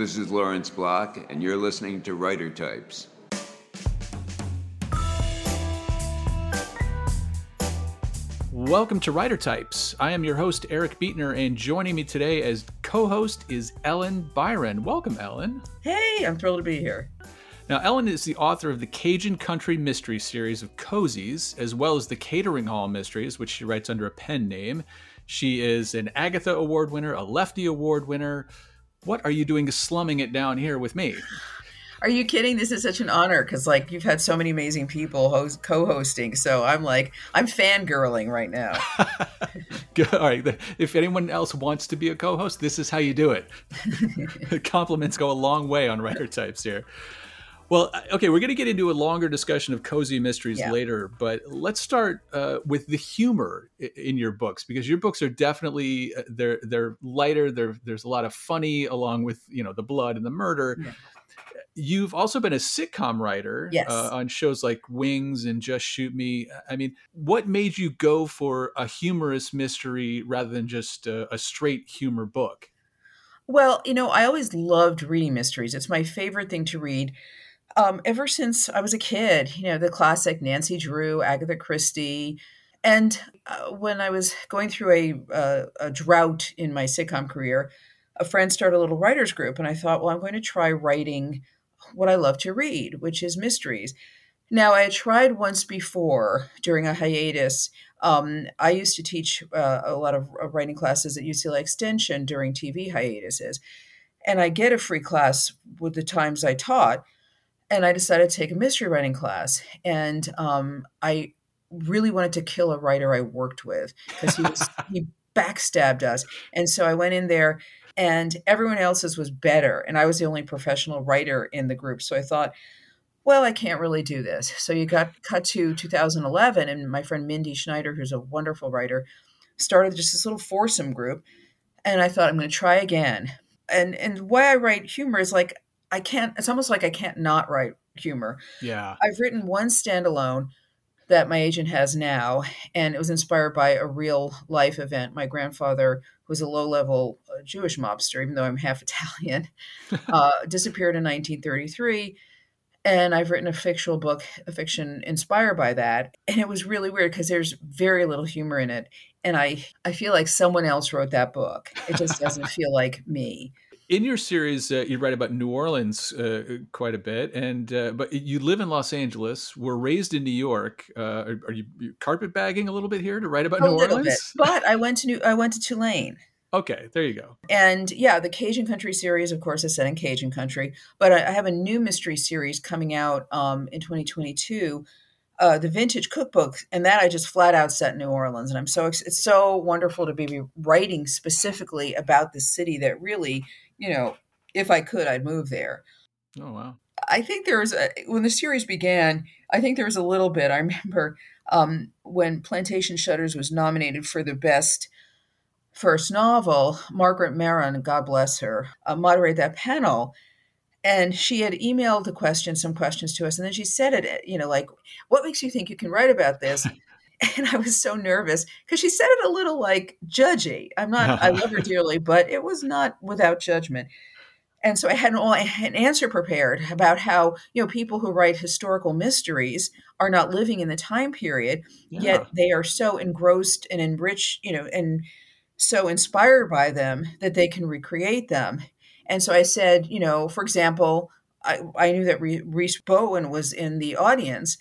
This is Lawrence Block, and you're listening to Writer Types. Welcome to Writer Types. I am your host, Eric Beetner, and joining me today as co host is Ellen Byron. Welcome, Ellen. Hey, I'm thrilled to be here. Now, Ellen is the author of the Cajun Country Mystery series of cozies, as well as the Catering Hall Mysteries, which she writes under a pen name. She is an Agatha Award winner, a Lefty Award winner. What are you doing slumming it down here with me? Are you kidding? This is such an honor because, like, you've had so many amazing people host, co-hosting. So I'm like, I'm fangirling right now. All right. If anyone else wants to be a co-host, this is how you do it. Compliments go a long way on writer types here. Well, okay, we're going to get into a longer discussion of cozy mysteries yeah. later, but let's start uh, with the humor in your books because your books are definitely uh, they're they're lighter. They're, there's a lot of funny along with you know the blood and the murder. Yeah. You've also been a sitcom writer yes. uh, on shows like Wings and Just Shoot Me. I mean, what made you go for a humorous mystery rather than just a, a straight humor book? Well, you know, I always loved reading mysteries. It's my favorite thing to read um, ever since I was a kid, you know, the classic Nancy Drew, Agatha Christie. And uh, when I was going through a, uh, a drought in my sitcom career, a friend started a little writers group. And I thought, well, I'm going to try writing what I love to read, which is mysteries. Now, I had tried once before during a hiatus. Um, I used to teach uh, a lot of writing classes at UCLA Extension during TV hiatuses. And I get a free class with the times I taught and I decided to take a mystery writing class. And um, I really wanted to kill a writer I worked with because he was he backstabbed us. And so I went in there, and everyone else's was better, and I was the only professional writer in the group. So I thought. Well, I can't really do this. So you got cut to 2011, and my friend Mindy Schneider, who's a wonderful writer, started just this little foursome group. And I thought I'm going to try again. And and why I write humor is like I can't, it's almost like I can't not write humor. Yeah. I've written one standalone that my agent has now, and it was inspired by a real life event. My grandfather who was a low level uh, Jewish mobster, even though I'm half Italian, uh, disappeared in 1933. And I've written a fictional book, a fiction inspired by that. And it was really weird because there's very little humor in it. And I, I feel like someone else wrote that book. It just doesn't feel like me in your series, uh, you write about New Orleans uh, quite a bit, and uh, but you live in Los Angeles. Were raised in New York. Uh, are, are, you carpetbagging a little bit here to write about a New Orleans? Bit. But I went to New, I went to Tulane. Okay, there you go. And yeah, the Cajun Country series, of course, is set in Cajun Country. But I, I have a new mystery series coming out um, in 2022 uh, the vintage cookbook, and that I just flat out set in New Orleans, and I'm so it's so wonderful to be writing specifically about the city that really, you know, if I could, I'd move there. Oh wow! I think there was a when the series began. I think there was a little bit. I remember um, when Plantation Shutters was nominated for the best first novel. Margaret Maron, God bless her, uh, moderated that panel and she had emailed the question some questions to us and then she said it you know like what makes you think you can write about this and i was so nervous because she said it a little like judgy i'm not i love her dearly but it was not without judgment and so i had an, an answer prepared about how you know people who write historical mysteries are not living in the time period yeah. yet they are so engrossed and enriched you know and so inspired by them that they can recreate them and so I said, you know, for example, I, I knew that Rhys Bowen was in the audience.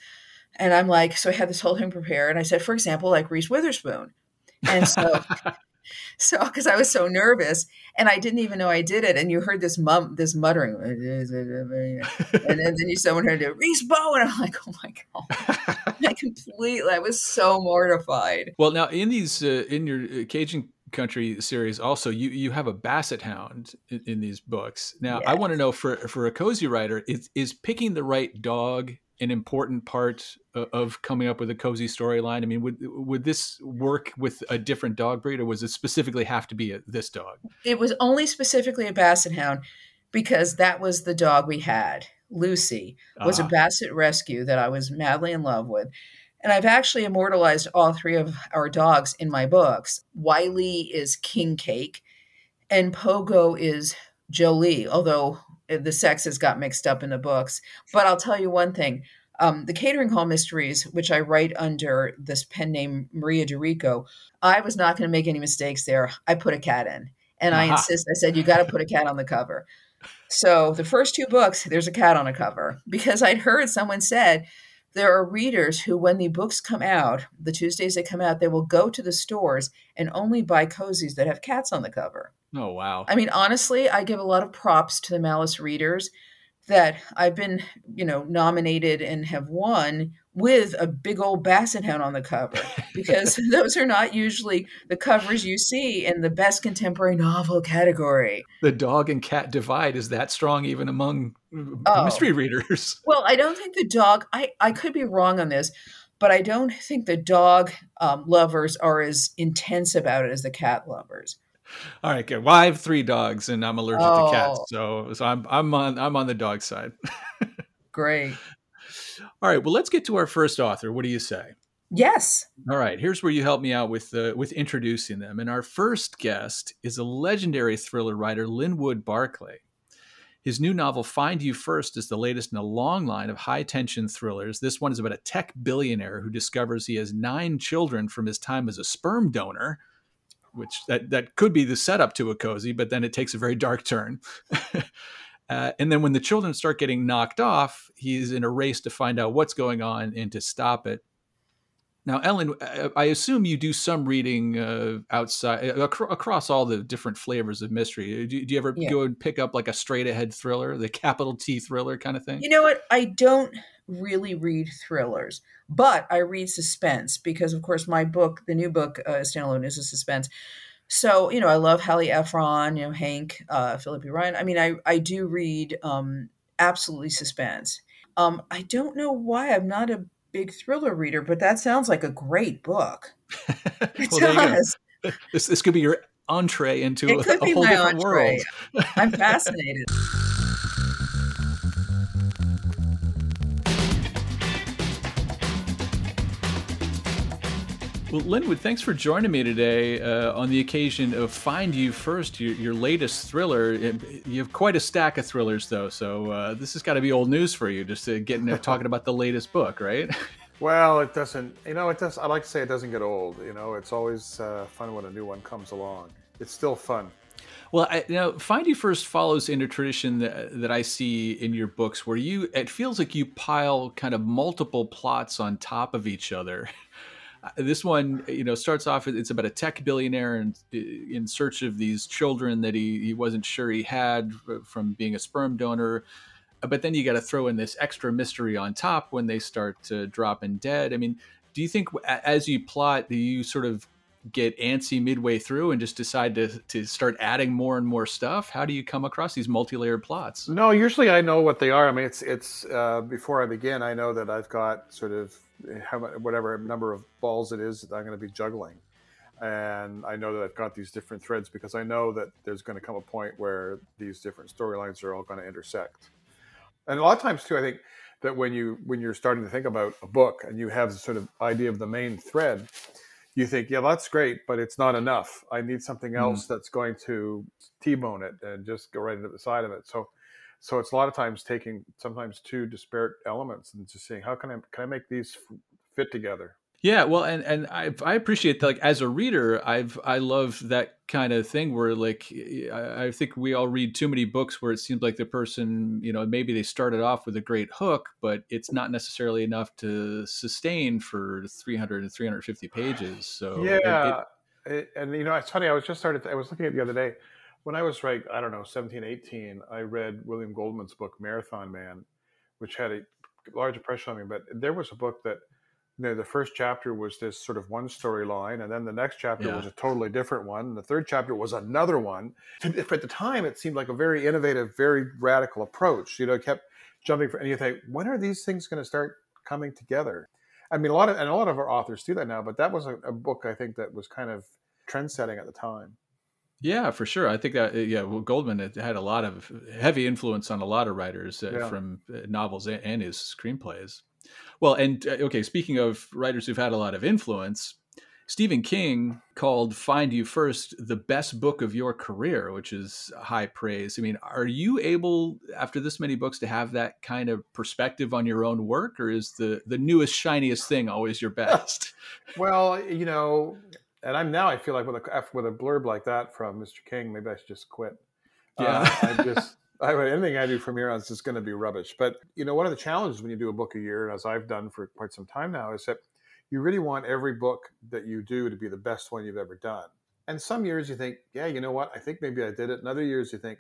And I'm like, so I had this whole thing prepared. And I said, for example, like Reese Witherspoon. And so, so because I was so nervous and I didn't even know I did it. And you heard this mum, this muttering, and then, then you someone heard it, Rhys And I'm like, oh my god, I completely, I was so mortified. Well, now in these, uh, in your uh, Cajun country series also you you have a basset hound in, in these books now yes. i want to know for for a cozy writer is is picking the right dog an important part of coming up with a cozy storyline i mean would would this work with a different dog breed or was it specifically have to be a, this dog it was only specifically a basset hound because that was the dog we had lucy was ah. a basset rescue that i was madly in love with and I've actually immortalized all three of our dogs in my books. Wiley is King Cake, and Pogo is Jolie, although the sexes has got mixed up in the books. But I'll tell you one thing. Um, the Catering Hall Mysteries, which I write under this pen name Maria DiRico, I was not going to make any mistakes there. I put a cat in. And uh-huh. I insist, I said, you got to put a cat on the cover. So the first two books, there's a cat on a cover because I'd heard someone said there are readers who, when the books come out, the Tuesdays they come out, they will go to the stores and only buy cozies that have cats on the cover. Oh, wow. I mean, honestly, I give a lot of props to the Malice readers that I've been, you know, nominated and have won with a big old basset hound on the cover because those are not usually the covers you see in the best contemporary novel category. The dog and cat divide is that strong even among oh. mystery readers. Well, I don't think the dog, I, I could be wrong on this, but I don't think the dog um, lovers are as intense about it as the cat lovers. All right, good. Well, I have three dogs, and I'm allergic oh. to cats, oh. so so I'm I'm on I'm on the dog side. Great. All right. Well, let's get to our first author. What do you say? Yes. All right. Here's where you help me out with uh, with introducing them. And our first guest is a legendary thriller writer, Linwood Barclay. His new novel, Find You First, is the latest in a long line of high tension thrillers. This one is about a tech billionaire who discovers he has nine children from his time as a sperm donor which that that could be the setup to a cozy, but then it takes a very dark turn. uh, and then when the children start getting knocked off, he's in a race to find out what's going on and to stop it. Now, Ellen, uh, I assume you do some reading uh, outside uh, ac- across all the different flavors of mystery. Do, do you ever yeah. go and pick up like a straight ahead thriller, the capital T thriller kind of thing? You know what? I don't really read thrillers, but I read suspense because, of course, my book, the new book, uh, standalone, is a suspense. So you know, I love Hallie Ephron, you know, Hank, uh, Philip. Ryan. I mean, I I do read um, absolutely suspense. Um, I don't know why I'm not a big thriller reader, but that sounds like a great book. It well, does. This this could be your entree into it a, a whole different entree. world. I'm fascinated. Well, Linwood, thanks for joining me today uh, on the occasion of Find You First, your, your, latest thriller. You have quite a stack of thrillers, though, so uh, this has got to be old news for you, just to getting talking about the latest book, right? Well, it doesn't. You know, it does. I like to say it doesn't get old. You know, it's always uh, fun when a new one comes along. It's still fun. Well, I, you know, Find You First follows in a tradition that, that I see in your books, where you it feels like you pile kind of multiple plots on top of each other. Uh, this one, you know, starts off. It's about a tech billionaire in, in search of these children that he, he wasn't sure he had from being a sperm donor. But then you got to throw in this extra mystery on top when they start to drop dropping dead. I mean, do you think as you plot, do you sort of get antsy midway through and just decide to, to start adding more and more stuff? How do you come across these multi-layered plots? No, usually I know what they are. I mean, it's it's uh, before I begin, I know that I've got sort of whatever number of balls it is that I'm going to be juggling. And I know that I've got these different threads because I know that there's going to come a point where these different storylines are all going to intersect. And a lot of times too, I think that when you when you're starting to think about a book and you have the sort of idea of the main thread, you think, yeah, that's great, but it's not enough. I need something hmm. else mm. that's going to T-bone it and just go right into the side of it. So so it's a lot of times taking sometimes two disparate elements and just seeing how can i can i make these fit together yeah well and and i i appreciate that like as a reader i've i love that kind of thing where like i think we all read too many books where it seems like the person you know maybe they started off with a great hook but it's not necessarily enough to sustain for 300 and 350 pages so yeah it, it, and you know it's funny i was just started i was looking at the other day when I was like, I don't know, 17, 18, I read William Goldman's book, Marathon Man, which had a large impression on me. But there was a book that, you know, the first chapter was this sort of one storyline, and then the next chapter yeah. was a totally different one. And the third chapter was another one. At the time, it seemed like a very innovative, very radical approach. You know, kept jumping for, and you think, when are these things going to start coming together? I mean, a lot of, and a lot of our authors do that now, but that was a, a book I think that was kind of trend setting at the time. Yeah, for sure. I think that yeah, well, Goldman had a lot of heavy influence on a lot of writers uh, yeah. from uh, novels and his screenplays. Well, and uh, okay, speaking of writers who've had a lot of influence, Stephen King called Find You First the best book of your career, which is high praise. I mean, are you able, after this many books, to have that kind of perspective on your own work, or is the, the newest, shiniest thing always your best? well, you know, and I'm now, I feel like with a, with a blurb like that from Mr. King, maybe I should just quit. Yeah. Uh, I just, I mean, anything I do from here on is just going to be rubbish. But, you know, one of the challenges when you do a book a year, as I've done for quite some time now, is that you really want every book that you do to be the best one you've ever done. And some years you think, yeah, you know what? I think maybe I did it. And other years you think,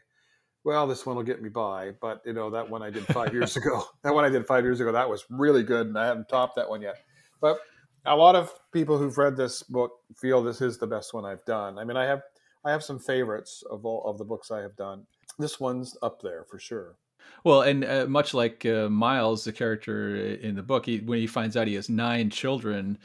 well, this one will get me by. But you know, that one I did five years ago, that one I did five years ago, that was really good, and I haven't topped that one yet. But a lot of people who've read this book feel this is the best one I've done. I mean, I have I have some favorites of all of the books I have done. This one's up there for sure. Well, and uh, much like uh, Miles, the character in the book, he, when he finds out he has nine children,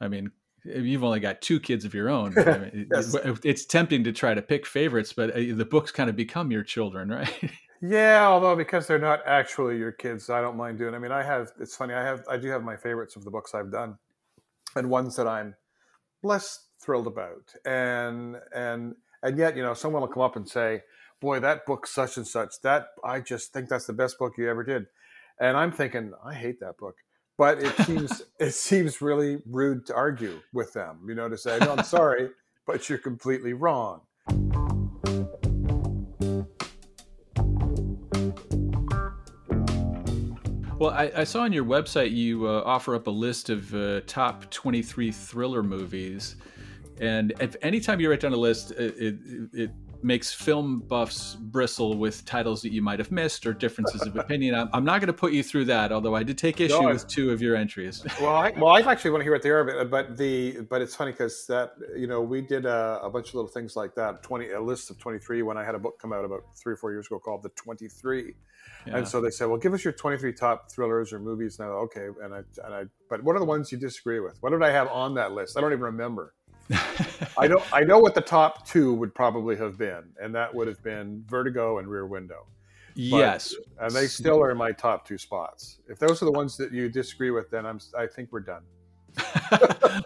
I mean, you've only got two kids of your own. I mean, yes. It's tempting to try to pick favorites, but uh, the books kind of become your children, right? yeah, although because they're not actually your kids, I don't mind doing. I mean, I have. It's funny. I have. I do have my favorites of the books I've done, and ones that I'm less thrilled about, and and and yet, you know, someone will come up and say boy, that book such and such, that I just think that's the best book you ever did. And I'm thinking, I hate that book. But it seems it seems really rude to argue with them, you know, to say, no, I'm sorry, but you're completely wrong. Well, I, I, saw on your website you uh, offer up a list of uh, top 23 thriller movies. And if anytime you write down a list, it, it, it makes film buffs bristle with titles that you might have missed or differences of opinion. I'm, I'm not going to put you through that, although I did take issue no, with two of your entries. well, I, well, I actually want to hear what they are, but, but the but it's funny because that you know we did a, a, bunch of little things like that. Twenty a list of twenty three when I had a book come out about three or four years ago called the Twenty Three. Yeah. And so they said, "Well, give us your 23 top thrillers or movies." Now, okay, and I, and I, but what are the ones you disagree with? What did I have on that list? I don't even remember. I know I know what the top two would probably have been, and that would have been Vertigo and Rear Window. But, yes, and they still are in my top two spots. If those are the ones that you disagree with, then I'm I think we're done.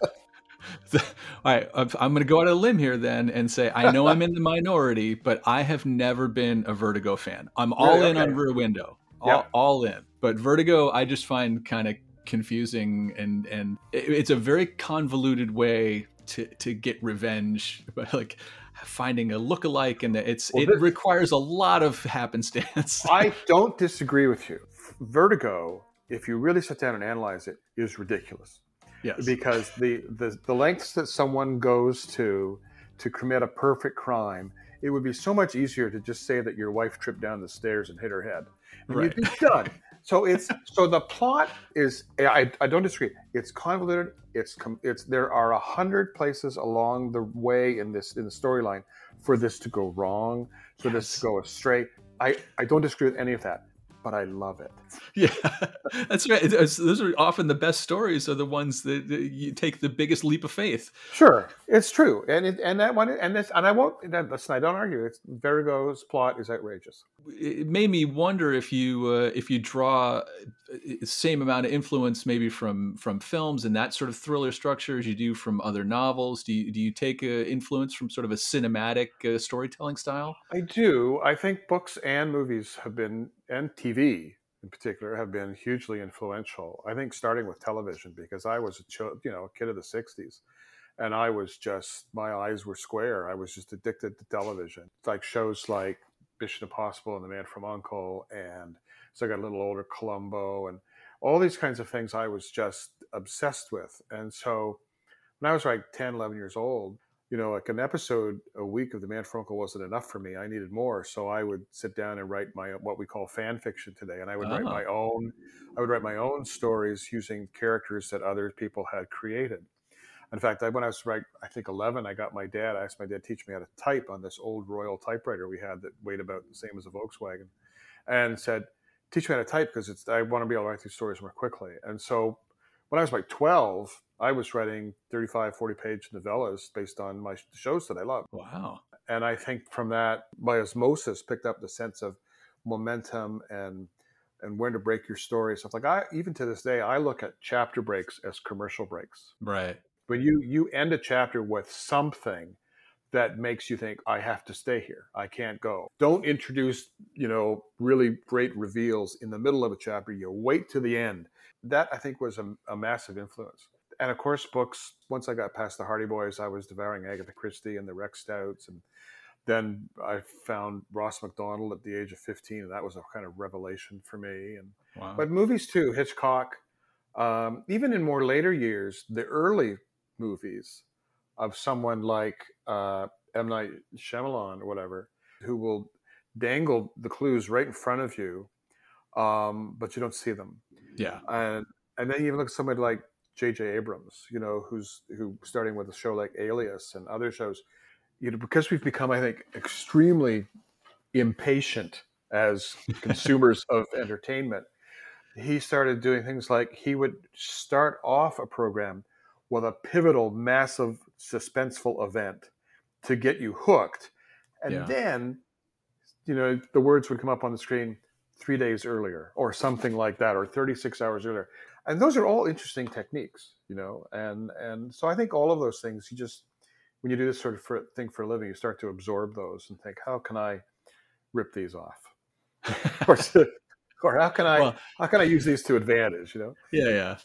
All right, I'm going to go out on a limb here then and say I know I'm in the minority, but I have never been a Vertigo fan. I'm all really? in okay. on Rear Window, all, yep. all in. But Vertigo, I just find kind of confusing and and it's a very convoluted way to to get revenge, but like finding a look-alike, and it's well, it this, requires a lot of happenstance. I don't disagree with you. Vertigo, if you really sit down and analyze it, is ridiculous. Yes. Because the, the the lengths that someone goes to to commit a perfect crime, it would be so much easier to just say that your wife tripped down the stairs and hit her head. And right. you'd be done. So it's so the plot is I, I don't disagree. It's convoluted. It's it's there are a hundred places along the way in this in the storyline for this to go wrong, for yes. this to go astray. I I don't disagree with any of that but I love it. Yeah, that's right. It's, those are often the best stories are the ones that, that, you take the biggest leap of faith. Sure, it's true, and it, and that one and this and I won't. Listen, I don't argue. It's Vertigo's plot is outrageous. It made me wonder if you uh, if you draw the same amount of influence maybe from from films and that sort of thriller structure as you do from other novels. Do you do you take uh, influence from sort of a cinematic uh, storytelling style? I do. I think books and movies have been and TV in particular have been hugely influential. I think starting with television because I was a you know a kid of the '60s, and I was just my eyes were square. I was just addicted to television, like shows like Mission Impossible and The Man from Uncle, and so I got a little older, Columbo, and all these kinds of things. I was just obsessed with, and so when I was like 10, 11 years old, you know, like an episode a week of The Man from Uncle wasn't enough for me. I needed more, so I would sit down and write my what we call fan fiction today, and I would oh. write my ah. own. I would write my own stories using characters that other people had created. In fact, I, when I was right, I think 11, I got my dad. I asked my dad to teach me how to type on this old Royal typewriter we had that weighed about the same as a Volkswagen, and said, "Teach me how to type because it's I want to be able to write these stories more quickly." And so, when I was like 12, I was writing 35, 40 page novellas based on my shows that I love. Wow. And I think from that, by osmosis, picked up the sense of momentum and and when to break your story. Stuff like I even to this day, I look at chapter breaks as commercial breaks. Right. when you you end a chapter with something that makes you think I have to stay here. I can't go. Don't introduce, you know, really great reveals in the middle of a chapter. You wait to the end. That I think was a, a massive influence. And of course, books. Once I got past the Hardy Boys, I was devouring Agatha Christie and the Rex Stouts, and then I found Ross Macdonald at the age of 15, and that was a kind of revelation for me. And wow. but movies too, Hitchcock. Um, even in more later years, the early movies of someone like uh, M. Night Shyamalan or whatever, who will dangle the clues right in front of you, um, but you don't see them. Yeah. And and then you even look at somebody like J.J. Abrams, you know, who's who starting with a show like Alias and other shows, you know, because we've become, I think, extremely impatient as consumers of entertainment. He started doing things like he would start off a program with a pivotal, massive, suspenseful event to get you hooked. And yeah. then, you know, the words would come up on the screen three days earlier or something like that, or 36 hours earlier. And those are all interesting techniques, you know, and, and so I think all of those things, you just, when you do this sort of for, thing for a living, you start to absorb those and think, how can I rip these off? or, or how can I, well, how can I use these to advantage, you know? Yeah. Yeah.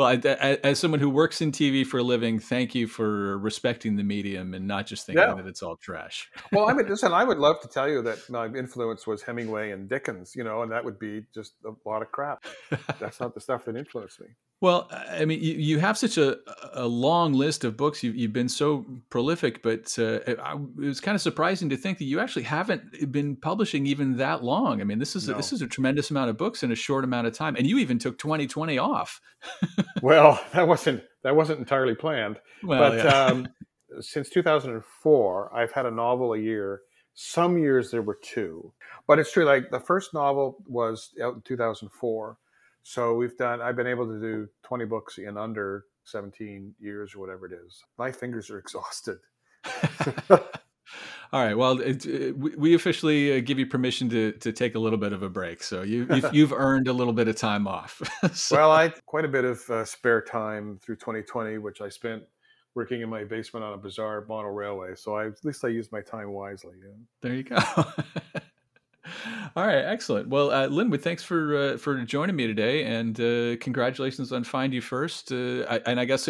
Well, I, I, as someone who works in TV for a living, thank you for respecting the medium and not just thinking yeah. that it's all trash. well, I mean, listen, I would love to tell you that my influence was Hemingway and Dickens, you know, and that would be just a lot of crap. That's not the stuff that influenced me. Well, I mean, you, you have such a, a long list of books. You've, you've been so prolific, but uh, it, it, was kind of surprising to think that you actually haven't been publishing even that long. I mean, this is no. a, this is a tremendous amount of books in a short amount of time, and you even took 2020 off. well, that wasn't that wasn't entirely planned. Well, but yeah. um, since 2004, I've had a novel a year. Some years there were two, but it's true. Like the first novel was out in 2004 so we've done, I've been able to do 20 books in under 17 years or whatever it is. My fingers are exhausted. All right. Well, it, it, we officially uh, give you permission to to take a little bit of a break. So you, you've, you've earned a little bit of time off. so. Well, I quite a bit of uh, spare time through 2020, which I spent working in my basement on a bizarre monorailway. railway. So I, at least I used my time wisely. Yeah. There you go. All right, excellent. Well, uh, Linwood, thanks for uh, for joining me today, and uh, congratulations on Find You First. Uh, I, and I guess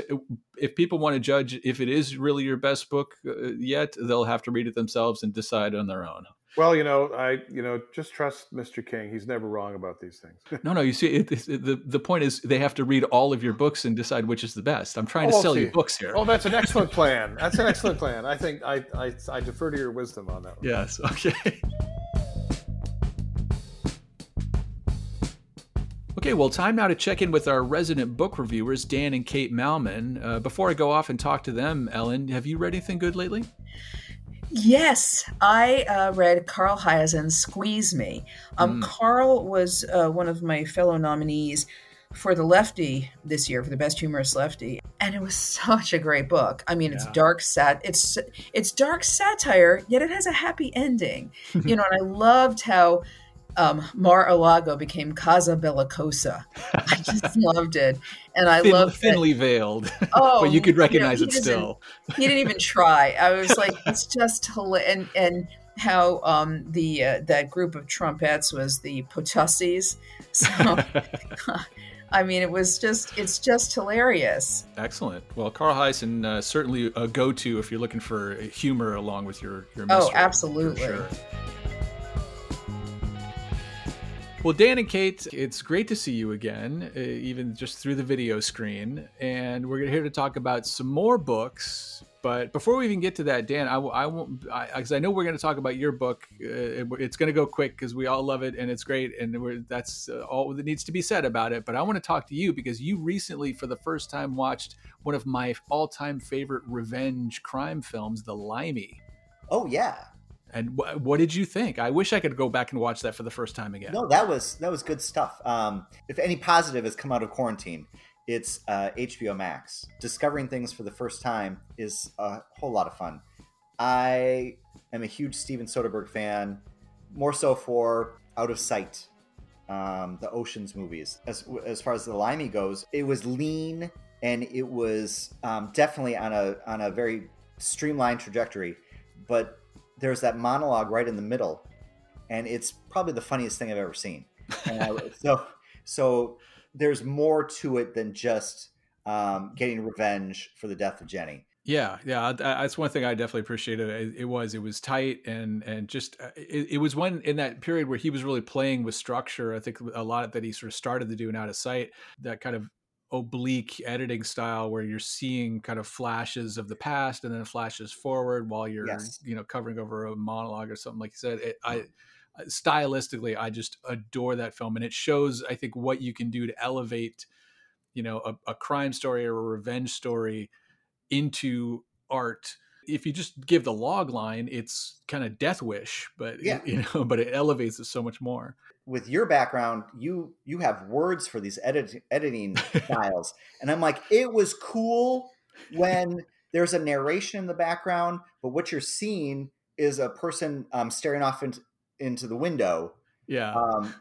if people want to judge if it is really your best book uh, yet, they'll have to read it themselves and decide on their own. Well, you know, I you know just trust Mr. King. He's never wrong about these things. no, no. You see, it, it, the the point is they have to read all of your books and decide which is the best. I'm trying oh, to sell see. you books here. Oh, that's an excellent plan. That's an excellent plan. I think I I, I defer to your wisdom on that. One. Yes. Okay. Okay, well, time now to check in with our resident book reviewers, Dan and Kate Malmon. Uh, before I go off and talk to them, Ellen, have you read anything good lately? Yes, I uh, read Carl Hiaasen's Squeeze Me. Um, mm. Carl was uh, one of my fellow nominees for the Lefty this year for the best humorous lefty, and it was such a great book. I mean, yeah. it's dark sat it's it's dark satire, yet it has a happy ending. you know, and I loved how um, Mar-a-Lago became Casa Bellicosa. I just loved it, and I Thin, loved thinly it. veiled. Oh, but you could recognize you know, it still. He didn't even try. I was like, it's just and and how um, the uh, that group of trumpets was the Potussies. So. I mean, it was just, it's just hilarious. Excellent. Well, Carl Hiaasen, uh, certainly a go to if you're looking for humor along with your, your mystery. Oh, absolutely. Well, Dan and Kate, it's great to see you again, uh, even just through the video screen. And we're here to talk about some more books. But before we even get to that, Dan, I, I won't, because I, I, know we're going to talk about your book. Uh, it, it's going to go quick because we all love it and it's great. And that's uh, all that needs to be said about it. But I want to talk to you because you recently, for the first time, watched one of my all time favorite revenge crime films, The Limey. Oh, yeah. And wh- what did you think? I wish I could go back and watch that for the first time again. No, that was that was good stuff. Um, if any positive has come out of quarantine, it's uh, HBO Max. Discovering things for the first time is a whole lot of fun. I am a huge Steven Soderbergh fan, more so for Out of Sight, um, the Ocean's movies. As as far as the Limey goes, it was lean and it was um, definitely on a on a very streamlined trajectory. But there's that monologue right in the middle, and it's probably the funniest thing I've ever seen. I, so so there's more to it than just um, getting revenge for the death of Jenny. Yeah, yeah, that's one thing I definitely appreciated. It, it was it was tight and and just uh, it, it, was one in that period where he was really playing with structure. I think a lot that he sort of started to do in Out of Sight, that kind of oblique editing style where you're seeing kind of flashes of the past and then flashes forward while you're yes. you know covering over a monologue or something like you said. It, I uh, stylistically, I just adore that film, and it shows I think what you can do to elevate you know a, a crime story or a revenge story into art if you just give the log line it's kind of death wish but yeah. you know but it elevates it so much more. With your background you you have words for these edit, editing styles. And i'm like it was cool when there's a narration in the background but what you're seeing is a person um, staring off into, into the window. Yeah. Um,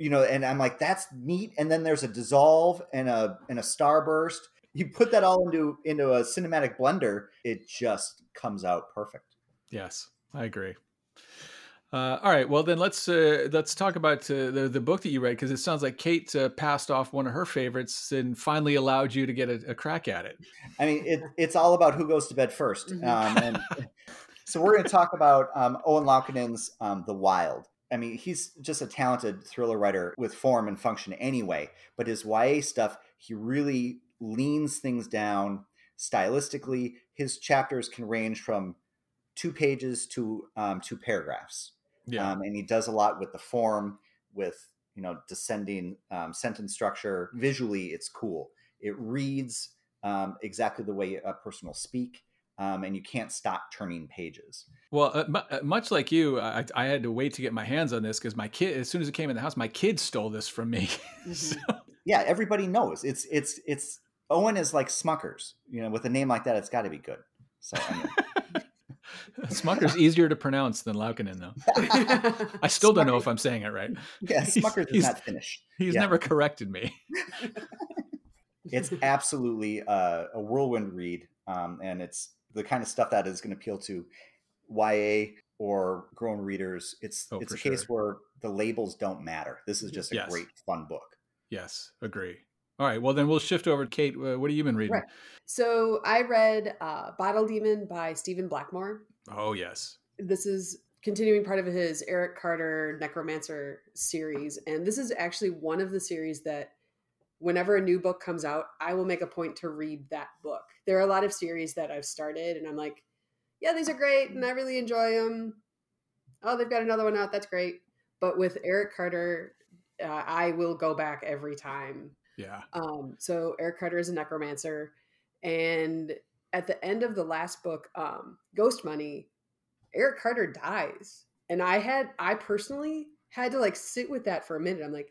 you know and i'm like that's neat. And then there's a dissolve and a and a starburst you put that all into into a cinematic blender, it just comes out perfect. Yes, I agree. Uh, all right, well then let's uh, let's talk about uh, the the book that you read because it sounds like Kate uh, passed off one of her favorites and finally allowed you to get a, a crack at it. I mean, it, it's all about who goes to bed 1st mm-hmm. um, and so we're going to talk about um, Owen Laukkanen's um, The Wild. I mean, he's just a talented thriller writer with form and function anyway, but his YA stuff, he really leans things down stylistically. His chapters can range from two pages to um, two paragraphs. Yeah. Um, and he does a lot with the form, with you know descending um, sentence structure. Visually, it's cool. It reads um, exactly the way a person will speak. Um, and you can't stop turning pages. Well, uh, m- uh, much like you, I, I, had to wait to get my hands on this because my kid, as soon as it came in the house, my kid stole this from me. Mm-hmm. so. Yeah, everybody knows it's it's it's Owen is like Smuckers. You know, with a name like that, it's got to be good. So. Anyway. Smucker's easier to pronounce than Laukkanen, though. I still don't know if I'm saying it right. Yeah, Smuckers he's, is not Finnish. He's yeah. never corrected me. it's absolutely uh, a whirlwind read, um, and it's the kind of stuff that is going to appeal to YA or grown readers. It's oh, it's a case where the labels don't matter. This is just a yes. great fun book. Yes, agree. All right. Well, then we'll shift over to Kate. Uh, what have you been reading? Right. So I read uh, Bottle Demon by Stephen Blackmore. Oh, yes. This is continuing part of his Eric Carter Necromancer series. And this is actually one of the series that whenever a new book comes out, I will make a point to read that book. There are a lot of series that I've started and I'm like, yeah, these are great and I really enjoy them. Oh, they've got another one out. That's great. But with Eric Carter, uh, I will go back every time yeah. Um, so Eric Carter is a necromancer, and at the end of the last book, um, Ghost Money, Eric Carter dies, and I had I personally had to like sit with that for a minute. I'm like,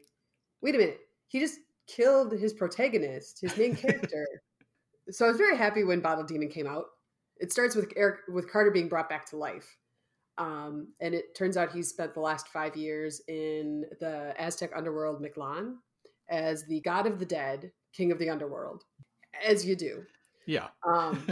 wait a minute, he just killed his protagonist, his main character. so I was very happy when Bottle Demon came out. It starts with Eric with Carter being brought back to life. Um, and it turns out he's spent the last five years in the Aztec underworld Mictlan, as the god of the dead, king of the underworld, as you do. Yeah. um,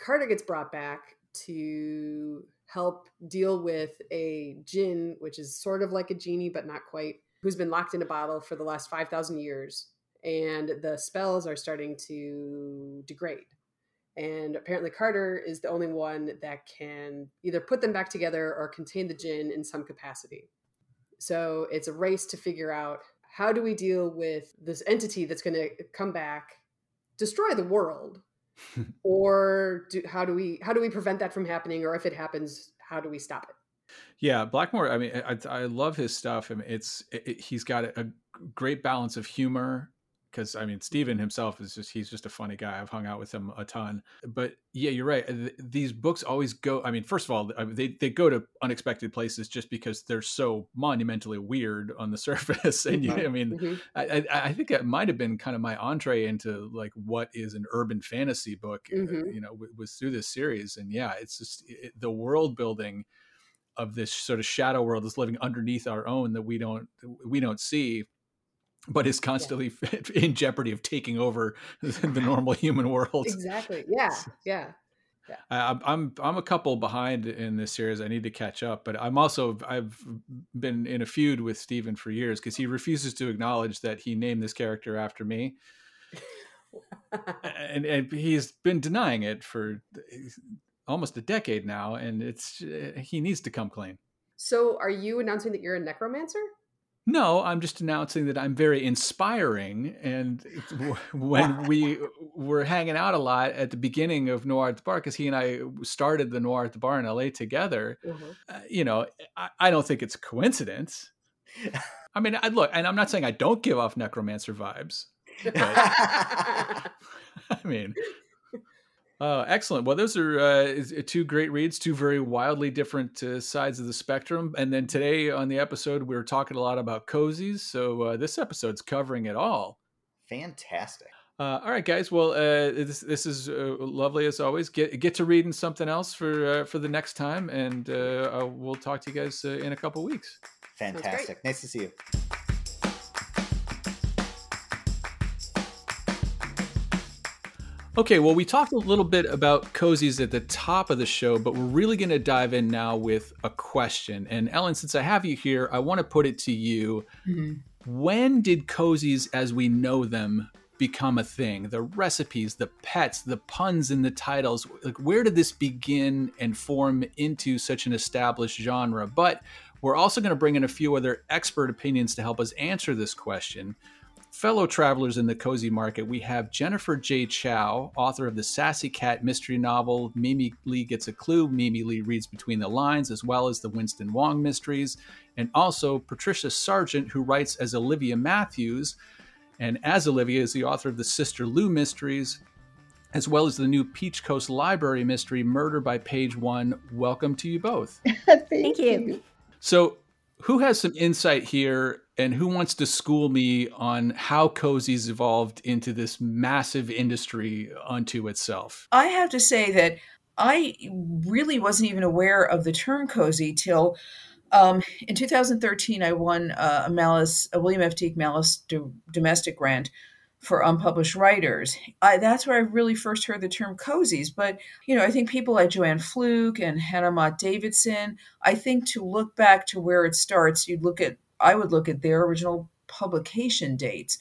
Carter gets brought back to help deal with a jinn, which is sort of like a genie, but not quite, who's been locked in a bottle for the last 5,000 years. And the spells are starting to degrade. And apparently, Carter is the only one that can either put them back together or contain the jinn in some capacity. So it's a race to figure out how do we deal with this entity that's going to come back destroy the world? Or do, how do we how do we prevent that from happening? Or if it happens how do we stop it? Yeah blackmore i mean i, I love his stuff. I mean, it's it, he's got a, a great balance of humor because I mean Stephen himself is just he's just a funny guy. I've hung out with him a ton. But yeah, you're right. These books always go. I mean, first of all, they they go to unexpected places just because they're so monumentally weird on the surface. And you, I mean, mm-hmm. I, I, think it might have been kind of my entree into like what is an urban fantasy book. Uh, mm-hmm. You know, was through this series, and yeah, it's just it, the world building of this sort of shadow world that's living underneath our own that we don't we don't see but is constantly in jeopardy of taking over the normal human world. Exactly. Yeah. Yeah. Yeah. I, I'm I'm a couple behind in this series. I need to catch up, but I'm also I've been in a feud with Stephen for years because he refuses to acknowledge that he named this character after me, and and he's been denying it for almost a decade now, and it's eh, he needs to come clean. So, are you announcing that you're a necromancer? No, I'm just announcing that I'm very inspiring. And when we were hanging out a lot at the beginning of Noir at the Bar, because he and I started the Noir at the Bar in LA together, mm-hmm. uh, you know, I, I, don't think it's coincidence. I mean, I look, and I'm not saying I don't give off necromancer vibes. But, I mean, uh, excellent. Well, those are uh, two great reads, two very wildly different uh, sides of the spectrum. And then today on the episode, we were talking a lot about cozies. So uh, this episode's covering it all. Fantastic. Uh, all right, guys. Well, uh, this this is lovely as always. Get get to reading something else for for the next time, and we'll talk to you guys in a couple weeks. Fantastic. Nice to see you. Okay, well, we talked a little bit about cozies at the top of the show, but we're really going to dive in now with a question. And Ellen, since I have you here, I want to put it to you. Mm-hmm. When did cozies as we know them become a thing? The recipes, the pets, the puns in the titles, like where did this begin and form into such an established genre? But we're also going to bring in a few other expert opinions to help us answer this question fellow travelers in the cozy market, we have Jennifer J. Chow, author of the Sassy Cat mystery novel Mimi Lee Gets a Clue, Mimi Lee Reads Between the Lines, as well as the Winston Wong mysteries, and also Patricia Sargeant, who writes as Olivia Matthews, and as Olivia is the author of the Sister Lou mysteries, as well as the new Peach Coast Library mystery, Murder by Page One. Welcome to you both. Thank, Thank you. you. So, who has some insight here and who wants to school me on how cozies evolved into this massive industry unto itself? I have to say that I really wasn't even aware of the term cozy till um, in 2013. I won uh, a Malice, a William F. Deeck Malice do, domestic grant for unpublished writers. I, that's where I really first heard the term cozies. But, you know, I think people like Joanne Fluke and Hannah Mott Davidson, I think to look back to where it starts, you'd look at I would look at their original publication dates.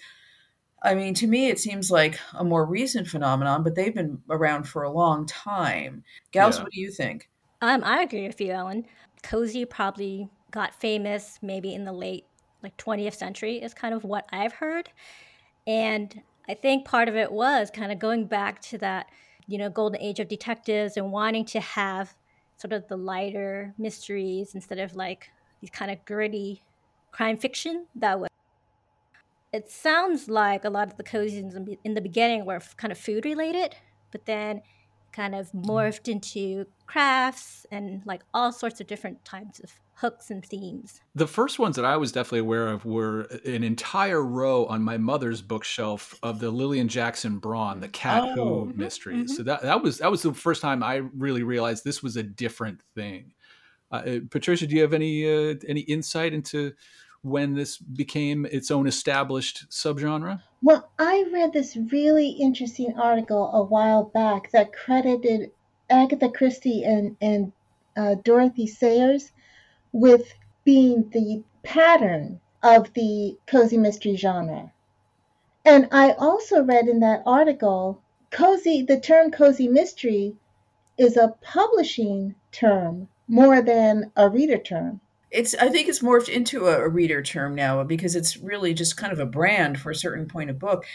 I mean, to me, it seems like a more recent phenomenon, but they've been around for a long time. Gals, yeah. what do you think? Um, I agree with you, Ellen. Cozy probably got famous maybe in the late like 20th century is kind of what I've heard. And I think part of it was kind of going back to that, you know, golden age of detectives and wanting to have sort of the lighter mysteries instead of like these kind of gritty crime fiction that was it sounds like a lot of the cozies in the beginning were kind of food related but then kind of morphed into crafts and like all sorts of different types of hooks and themes. The first ones that I was definitely aware of were an entire row on my mother's bookshelf of the Lillian Jackson Braun, the Cat oh. Who mm-hmm. mysteries. Mm-hmm. So that that was that was the first time I really realized this was a different thing. Uh, uh, Patricia, do you have any uh, any insight into when this became its own established subgenre? Well, I read this really interesting article a while back that credited Agatha Christie and and uh, Dorothy Sayers with being the pattern of the cozy mystery genre. And I also read in that article, cozy the term cozy mystery is a publishing term more than a reader term. It's I think it's morphed into a, a, reader term now because it's really just kind of a brand for a certain point of book,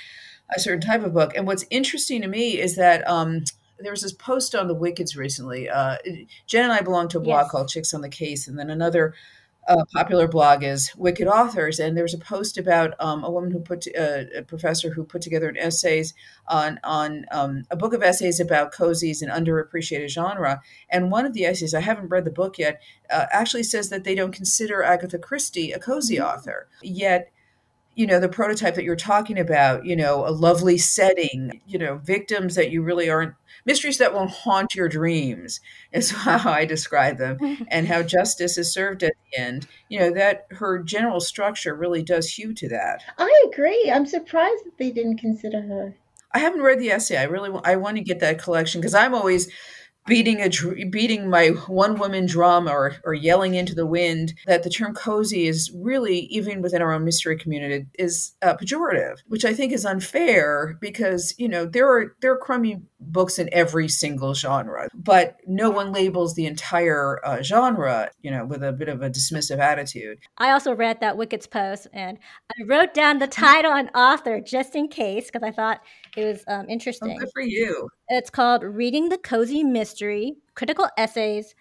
a certain type of book. And what's interesting to me is that um, there was this post on the Wickeds recently. Uh, Jen and I belong to a blog yes. called Chicks on the Case, and then another uh, popular blog is Wicked Authors, and there was a post about um, a woman who put uh, a professor who put together an essays on on um, a book of essays about cozies and underappreciated genre. And one of the essays, I haven't read the book yet, uh, actually says that they don't consider Agatha Christie a cozy mm-hmm. author. Yet, you know the prototype that you're talking about you know a lovely setting you know victims that you really aren't mysteries that won't haunt your dreams is how i describe them and how justice is served at the end you know that her general structure really does hew to that I agree. I'm surprised that they didn't consider her. i haven't read the essay i really i want to get that collection because i'm always beating a beating my one woman drum or or yelling into the wind that the term cozy is really even within our own mystery community is uh, pejorative which i think is unfair because you know there are there are crummy books in every single genre but no one labels the entire uh, genre you know with a bit of a dismissive attitude. I also read that Wicked's post and I wrote down the title and author just in case because I thought it was um, oh, interesting. good for you It's called Reading the Cozy Mystery Critical Essays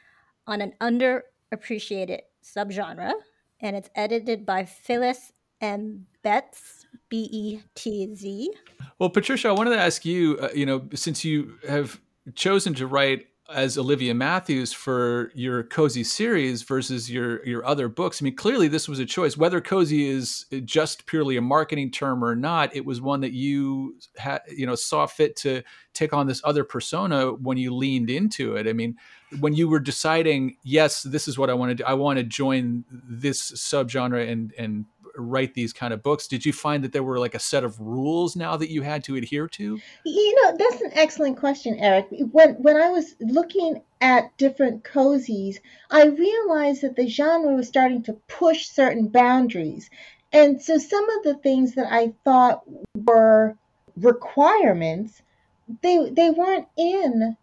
on an Underappreciated Subgenre. And it's edited by Phyllis M. Betz, B E T Z. Well, Patricia, I wanted to ask you, uh, you know, since you have chosen to write as Olivia Matthews for your cozy series versus your your other books. I mean, clearly this was a choice. Whether cozy is just purely a marketing term or not, it was one that you had, you know, saw fit to take on this other persona when you leaned into it. I mean, when you were deciding, yes, this is what I want to do. I want to join this subgenre and and write these kind of books. Did you find that there were like a set of rules now that you had to adhere to? You know, that's an excellent question, Eric. When when I was looking at different cozies, I realized that the genre was starting to push certain boundaries. And so some of the things that I thought were requirements, they they weren't in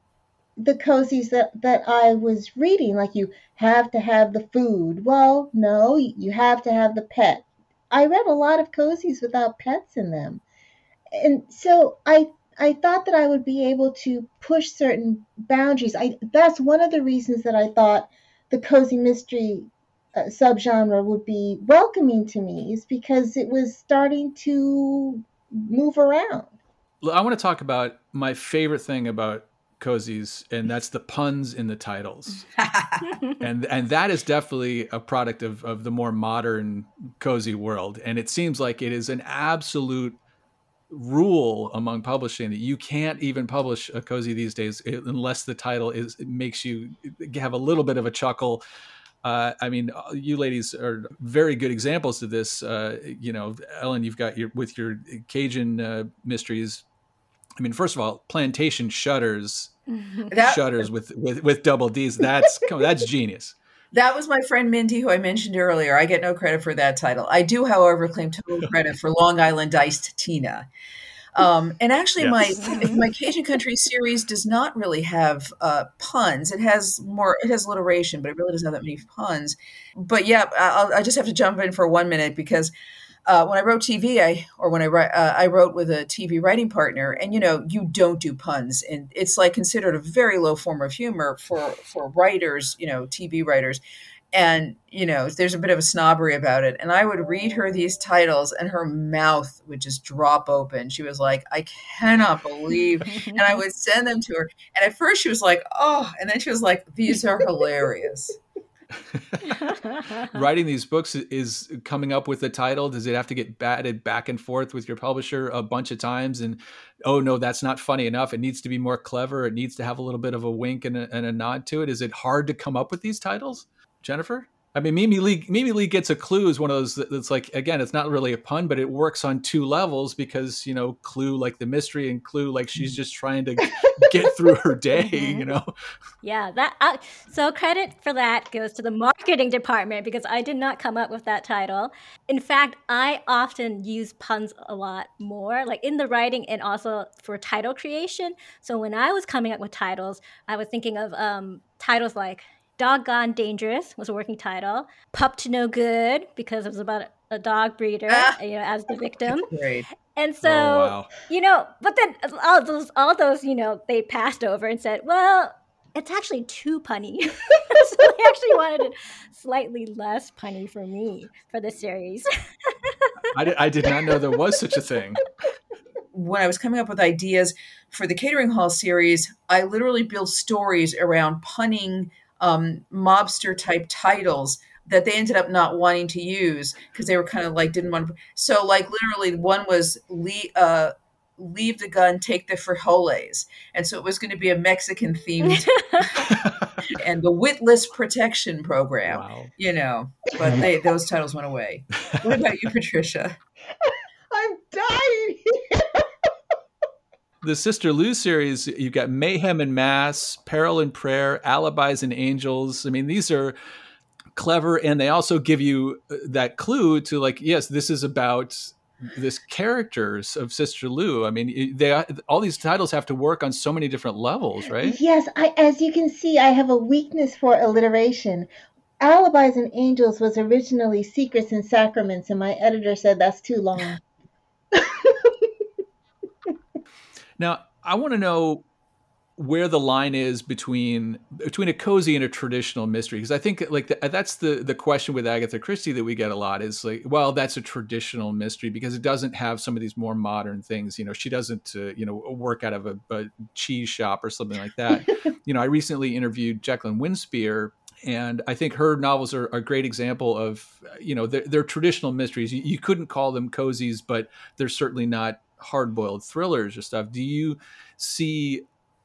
the cozies that that I was reading. Like you have to have the food. Well, no, you have to have the pet. I read a lot of cozies without pets in them. And so I I thought that I would be able to push certain boundaries. I that's one of the reasons that I thought the cozy mystery uh, subgenre would be welcoming to me is because it was starting to move around. I want to talk about my favorite thing about cozies, and that's the puns in the titles. and and that is definitely a product of, of the more modern cozy world. And it seems like it is an absolute rule among publishing that you can't even publish a cozy these days unless the title is it makes you have a little bit of a chuckle. Uh, I mean, you ladies are very good examples of this. Uh, you know, Ellen, you've got your with your Cajun uh, mysteries. I mean, first of all, Plantation Shudders, That- shudders with, with with double D's. That's that's genius. That was my friend Mindy, who I mentioned earlier. I get no credit for that title. I do, however, claim total credit for Long Island Iced Tina. Um, and actually, Yes. my my Cajun Country series does not really have uh, puns. It has more. It has alliteration, but it really doesn't have that many puns. But yeah, I'll, I just have to jump in for one minute because uh, when I wrote TV, I or when I write, uh, I wrote with a TV writing partner, and you know, you don't do puns, and it's like considered a very low form of humor for for writers, you know, TV writers, and you know, there's a bit of a snobbery about it. And I would read her these titles, and her mouth would just drop open. She was like, "I cannot believe," and I would send them to her, and at first she was like, "Oh," and then she was like, "These are hilarious." Writing these books is coming up with the title. Does it have to get batted back and forth with your publisher a bunch of times? And oh no, that's not funny enough. It needs to be more clever. It needs to have a little bit of a wink and a, and a nod to it. Is it hard to come up with these titles, Jennifer? I mean, Mimi Lee, Mimi Lee gets a clue is one of those that's like again, it's not really a pun, but it works on two levels because you know, clue like the mystery and clue like she's just trying to get through her day. You know, Yeah, that uh, so credit for that goes to the marketing department because I did not come up with that title. In fact, I often use puns a lot more, like in the writing and also for title creation. So when I was coming up with titles, I was thinking of um, titles like "Doggone Dangerous" was a working title, "Pup to No Good" because it was about a- a dog breeder, Ah. you know, as the victim. And so oh wow. you know, but then all those, all those, you know, they passed over and said, well, it's actually too punny. so they actually wanted it slightly less punny for me for the series. I did, I did not know there was such a thing. when I was coming up with ideas for the catering hall series, I literally built stories around punning um, mobster type titles that they ended up not wanting to use because they were kind of like didn't want to. So like literally, one was leave, uh, leave the gun, take the frijoles, and so it was going to be a Mexican themed and the witless protection program. Wow. You know, but they those titles went away. What about you, Patricia? I'm dying. The Sister Lou series, you've got Mayhem and Mass, Peril and Prayer, Alibis and Angels. I mean, these are clever, and they also give you uh, that clue to like, yes, this is about this characters of Sister Lou. I mean, they all these titles have to work on so many different levels, right? Yes, I, as you can see, I have a weakness for alliteration. Alibis and Angels was originally Secrets and Sacraments, and my editor said that's too long. Now, I want to know where the line is between between a cozy and a traditional mystery because i think like the, that's the the question with agatha christie that we get a lot is like well that's a traditional mystery because it doesn't have some of these more modern things you know she doesn't uh, you know work out of a, a, cheese shop or something like that you know i recently interviewed jacqueline winspear and I think her novels are a great example of, you know, they're, they're traditional mysteries. You, you, couldn't call them cozies, but they're certainly not hard-boiled thrillers or stuff. Do you see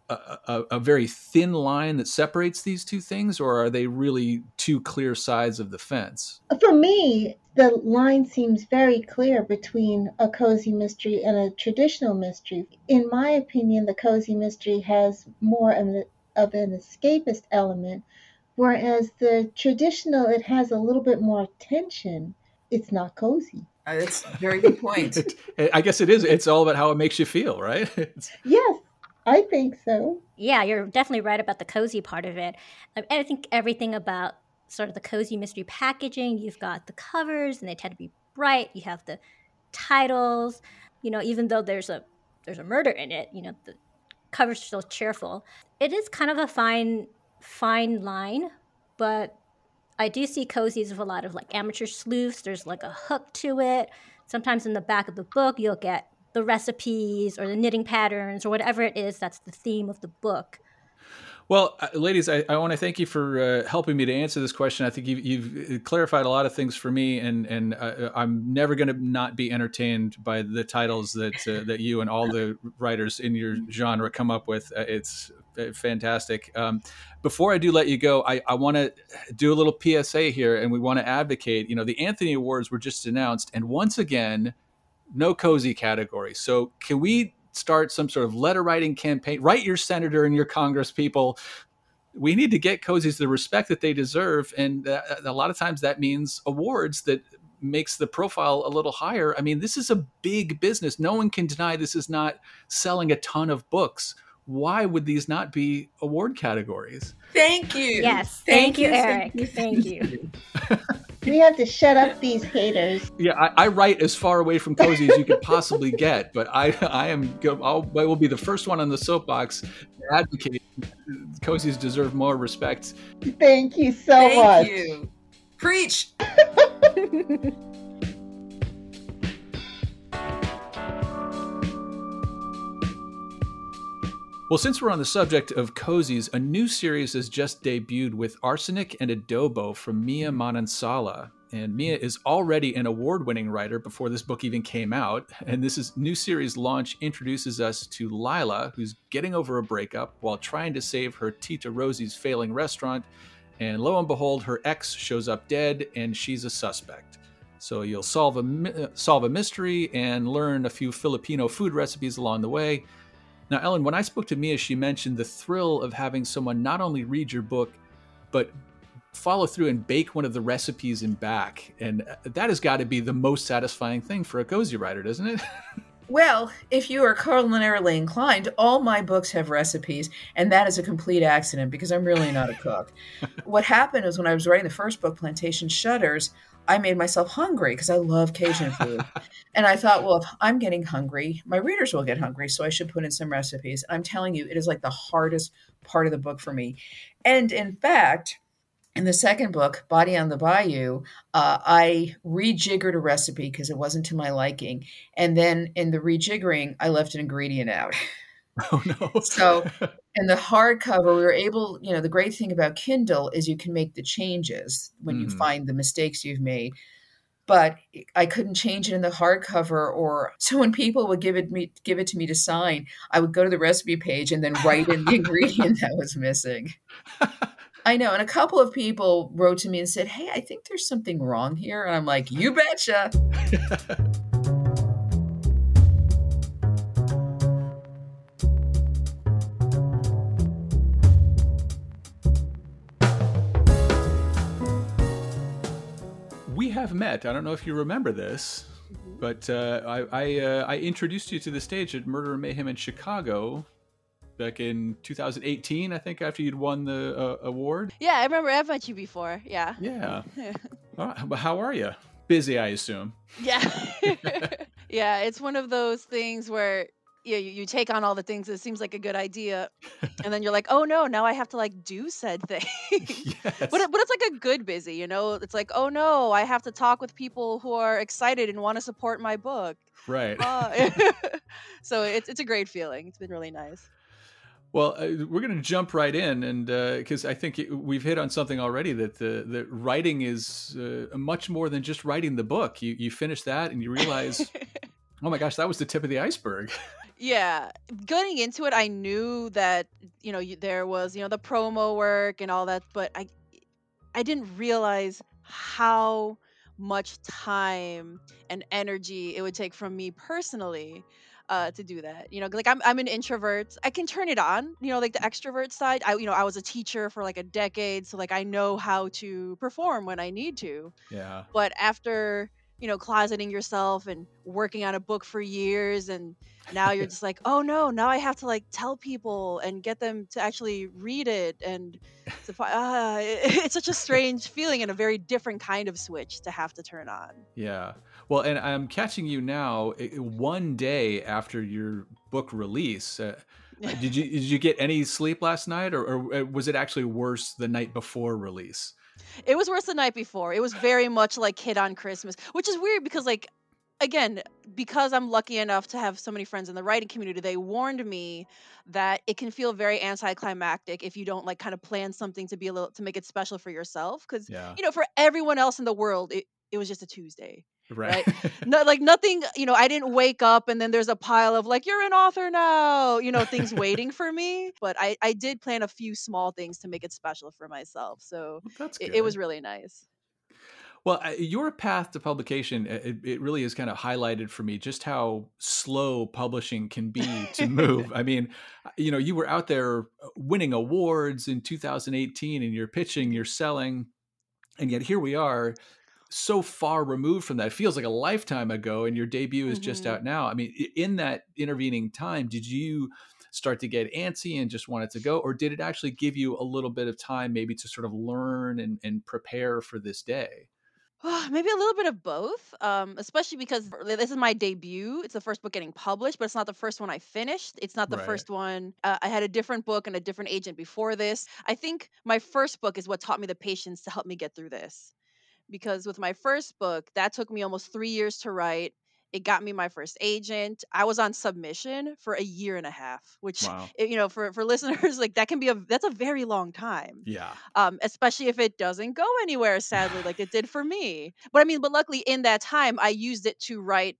a, a, very thin line that separates these two things, or are they really two clear sides of the fence? For me, the line seems very clear between a cozy mystery and a traditional mystery. In my opinion, the cozy mystery has more of of an escapist element, whereas the traditional it has a little bit more tension. It's not cozy. Uh, that's a very good point. I guess it is. It's all about how it makes you feel, right? yes, I think so. Yeah, you're definitely right about the cozy part of it. I think everything about sort of the cozy mystery packaging, you've got the covers and they tend to be bright. You have the titles, you know, even though there's a there's a murder in it, you know, the cover's still cheerful. It is kind of a fine fine line, but I do see cozies with a lot of like amateur sleuths. There's like a hook to it. Sometimes in the back of the book, you'll get the recipes or the knitting patterns or whatever it is that's the theme of the book. Well, uh, ladies, I, I want to thank you for uh, helping me to answer this question. I think you've, you've uh, clarified a lot of things for me, and and uh, I'm never going to not be entertained by the titles that uh, that you and all the writers in your genre come up with. Uh, it's fantastic. Um, before I do let you go, I, I want to do a little PSA here, and we want to advocate. You know, the Anthony Awards were just announced, and once again, no cozy category. So can we start some sort of letter writing campaign? Write your senator and your Congress people. We need to get cozies the respect that they deserve, and uh, a lot of times that means awards that makes the profile a little higher. I mean, this is a big business. No one can deny this is not selling a ton of books. Why would these not be award categories? Thank you. Yes. Thank, thank you, Eric. Thank you. Thank you. we have to shut up these haters. Yeah, I, I, write as far away from cozy as you could possibly get, but I, I am, I'll, I will be the first one on the soapbox to advocate. Cozies deserve more respect. Thank you so Thank much. You. Preach. Well, since we're on the subject of cozies, a new series has just debuted with Arsenic and Adobo from Mia Manansala. And Mia is already an award winning writer before this book even came out. And this is new series launch introduces us to Lila, who's getting over a breakup while trying to save her Tita Rosie's failing restaurant. And lo and behold, her ex shows up dead and she's a suspect. So you'll solve a, solve a mystery and learn a few Filipino food recipes along the way. Now, Ellen, when I spoke to Mia, she mentioned the thrill of having someone not only read your book, but follow through and bake one of the recipes in back. And uh, that has got to be the most satisfying thing for a cozy writer, doesn't it? Well, if you are culinarily inclined, all my books have recipes, and that is a complete accident because I'm really not a cook. what happened is when I was writing the first book, Plantation Shudders, I made myself hungry because I love Cajun food. and I thought, well, if I'm getting hungry, my readers will get hungry. So I should put in some recipes. And I'm telling you, it is like the hardest part of the book for me. And in fact, in the second book, Body on the Bayou, uh, I rejiggered a recipe because it wasn't to my liking. And then in the rejiggering, I left an ingredient out. Oh no! so in the hardcover, we were able. You know, the great thing about Kindle is you can make the changes when you Mhm. find the mistakes you've made. But I couldn't change it in the hardcover, or so when people would give it me give it to me to sign, I would go to the recipe page and then write in the ingredient that was missing. I know, and a couple of people wrote to me and said, "Hey, I think there's something wrong here," and I'm like, "You betcha." Have met. I don't know if you remember this, but uh, I I, uh, I introduced you to the stage at Murder and Mayhem in Chicago back in 2018. I think after you'd won the uh, award. Yeah, I remember I've met you before. Yeah. Yeah. All right, but how are you? Busy, I assume. Yeah. yeah, it's one of those things where you, you take on all the things that seems like a good idea, and then you're like, oh no, now I have to like do said thing. Yes. But it, but it's like a good busy, you know. It's like, oh no, I have to talk with people who are excited and want to support my book. right. Uh, so it's it's a great feeling. It's been really nice. Well, uh, we're going to jump right in, and because I think it, we've hit on something already that the that writing is uh, much more than just writing the book. You you finish that, and you realize, oh my gosh, that was the tip of the iceberg. Yeah, going into it, I knew that you know you- there was you know the promo work and all that, but I I didn't realize how much time and energy it would take from me personally uh, to do that. You know, like I'm I'm an introvert. I can turn it on. You know, like the extrovert side. I you know I was a teacher for like a decade, so like I know how to perform when I need to yeah. but after you know closeting yourself and working on a book for years and now you're just like oh no now i have to like tell people and get them to actually read it and to, ah, it's such a strange feeling and a very different kind of switch to have to turn on Yeah. Well, and I'm catching you now one day after your book release. Uh, did you did you get any sleep last night, or, or uh, was it actually worse the night before release? It was worse the night before it was very much like hit on christmas which is weird because like again because i'm lucky enough to have so many friends in the writing community they warned me that it can feel very anticlimactic if you don't like kind of plan something to be a little to make it special for yourself because Yeah. you know for everyone else in the world it, it was just a tuesday Right. no, like nothing you know i didn't wake up and then there's a pile of like you're an author now you know things waiting for me but i i did plan a few small things to make it special for myself so That's it, it was really nice Well, your path to publication, it, it really is kind of highlighted for me just how slow publishing can be to move. I mean, uh, you know, you were out there uh, winning awards in 2018 and you're pitching, you're selling, and yet here we are so far removed from that. It feels like a lifetime ago and your debut is just Mhm. out now. I mean, in that intervening time, did you start to get antsy and just wanted to go or did it actually give you a little bit of time maybe to sort of learn and, and prepare for this day? Maybe a little bit of both, um, especially because this is my debut. It's the first book getting published, but it's not the first one I finished. It's not the Right. first one. Uh, I had a different book and a different agent before this. I think my first book is what taught me the patience to help me get through this. Because with my first book, that took me almost three years to write. It got me my first agent. I was on submission for a year and a half, which Wow. eh, you know, for for listeners, like that can be a that's a very long time Yeah. um, especially if it doesn't go anywhere, sadly, like it did for me. But I mean, but luckily in that time, I used it to write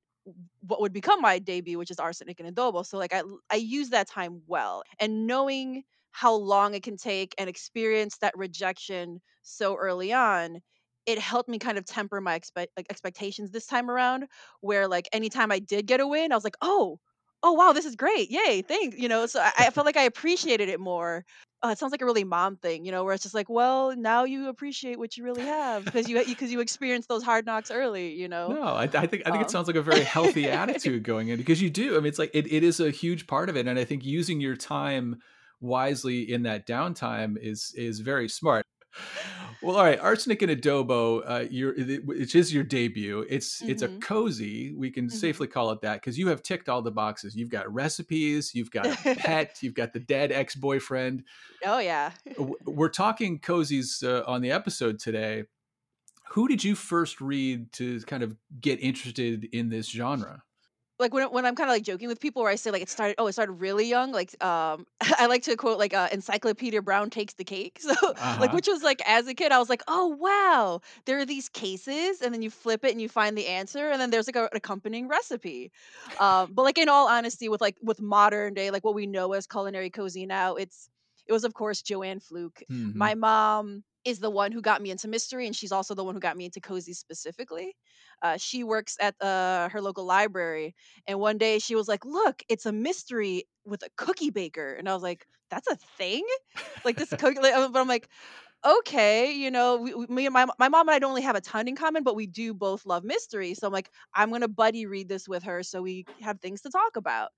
what would become my debut, which is Arsenic and Adobo. So like I I used that time well, and knowing how long it can take and experience that rejection so early on. It helped me kind of temper my expect like expectations this time around. Where like anytime I did get a win, I was like, oh, oh wow, this is great, yay, thank you know. So I, I felt like I appreciated it more uh, it sounds like a really mom thing, you know, where it's just like, well, now you appreciate what you really have because you because you experienced those hard knocks early, you know. No, I, I think I think it Um, sounds like a very healthy attitude going in because you do. I mean, it's like it, it is a huge part of it, and I think using your time wisely in that downtime is is very smart. Well, all right, arsenic and adobo, uh, your it- which is your debut. It's it's a Mhm. cozy. We can Mhm. safely call it that because you have ticked all the boxes. You've got recipes, you've got a pet, you've got the dead ex boyfriend. Oh yeah. We're talking cozies uh, on the episode today. Who did you first read to kind of get interested in this genre? Like when when I'm kind of like joking with people where I say like it started oh it started really young like um I like to quote like uh, Encyclopedia Brown takes the cake so like Uh-huh. which was like as a kid I was like oh wow there are these cases and then you flip it and you find the answer and then there's like a, an accompanying recipe um but like in all honesty with like with modern day like what we know as culinary cozy now it's it was of course Joanne Fluke hmm my mom is the one who got me into mystery and she's also the one who got me into cozy specifically uh, she works at uh, her local library and one day she was like, "Look, it's a mystery with a cookie baker." And I was like, "That's a thing?" Like this cookie like, uh, but I'm like, "Okay, you know, we, we, me and my my mom and I don't really have a ton in common, but we do both love mystery." So I'm like, "I'm to buddy read this with her so we have things to talk about."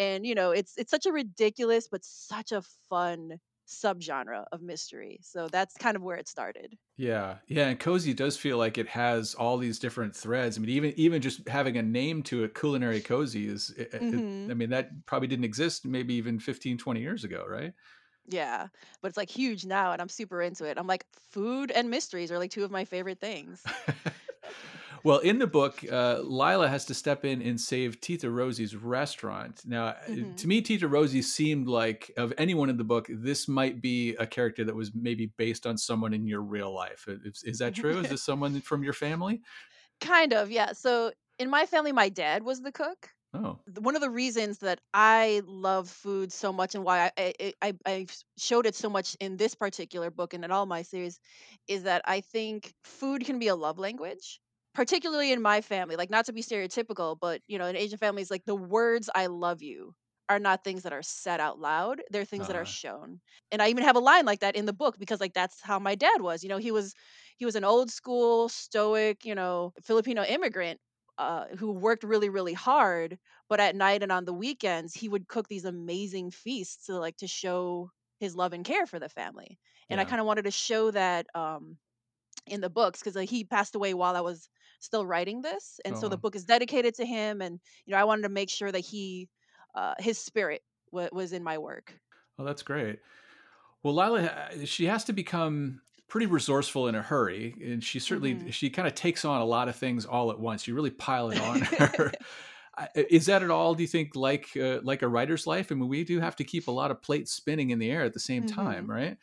And you know, it's it's such a ridiculous but such a fun subgenre of mystery. So that's kind of where it started. Yeah, yeah, and cozy does feel like it has all these different threads. I mean, even even just having a name to it, culinary cozy is. Eh, eh, it, it, I mean, that probably didn't exist maybe even 15, 20 years ago, right? Yeah, but it's like huge now and I'm super into it. I'm like food and mysteries are like two of my favorite things. well, in the book, uh, Lila has to step in and save Tita Rosie's restaurant. Now, uh, to Mhm. me, Tita Rosie seemed like, of anyone in the book, this might be a character that was maybe based on someone in your real life. Is, is that true? Is this someone from your family? Kind of, yeah. So in my family my dad was the cook. Oh, one of the reasons that I love food so much and why I, I I I showed it so much in this particular book and in all my series is that I think food can be a love language, particularly in my family. Like not to be stereotypical, but you know, in Asian families, like the words "I love you" are not things that are said out loud; they're things that are uh, shown. And I even have a line like that in the book because like that's how my dad was. You know, he was he was an old school stoic, you know, Filipino immigrant uh, who worked really really hard but at night and on the weekends he would cook these amazing feasts to like to show his love and care for the family and i kind of wanted to show that um in the books because he passed away while i was still writing this and Oh, so the book is dedicated to him and you know i wanted to make sure that he uh his spirit wa was in my work Oh, that's great. Well, Lila, uh, she has to become pretty resourceful in a hurry, and she certainly hmm she kind of takes on a lot of things all at once. You really pile it on her. Is that at all? Do you think like uh, like a writer's life? I mean, we do have to keep a lot of plates spinning in the air at the same time, hmm right?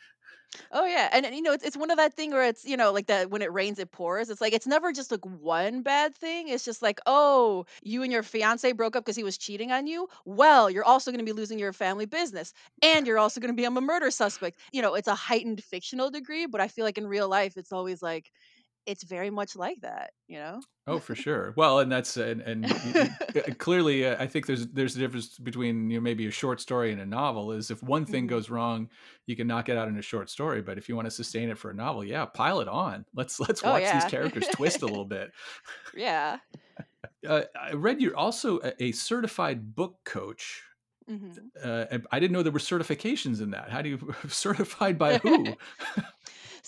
Oh yeah, and, and you know it's it's one of that thing where it's you know like that when it rains it pours. It's like it's never just like one bad thing. It's just like oh you and your fiance broke up because he was cheating on you. Well, you're also going to be losing your family business, and you're also going to become a murder suspect. You know it's a heightened fictional degree, but I feel like in real life it's always like it's very much like that. You know. Oh, for sure. Well, and that's and, and uh, clearly, uh, I think there's there's a difference between you know maybe a short story and a novel. Is if one thing hmm goes wrong, you can knock it out in a short story. But if you want to sustain it for a novel, yeah, pile it on. Let's let's Oh watch these characters twist a little bit. yeah. Uh, I read you're also a, a certified book coach. hmm Uh, I didn't know there were certifications in that. How do you certified by who?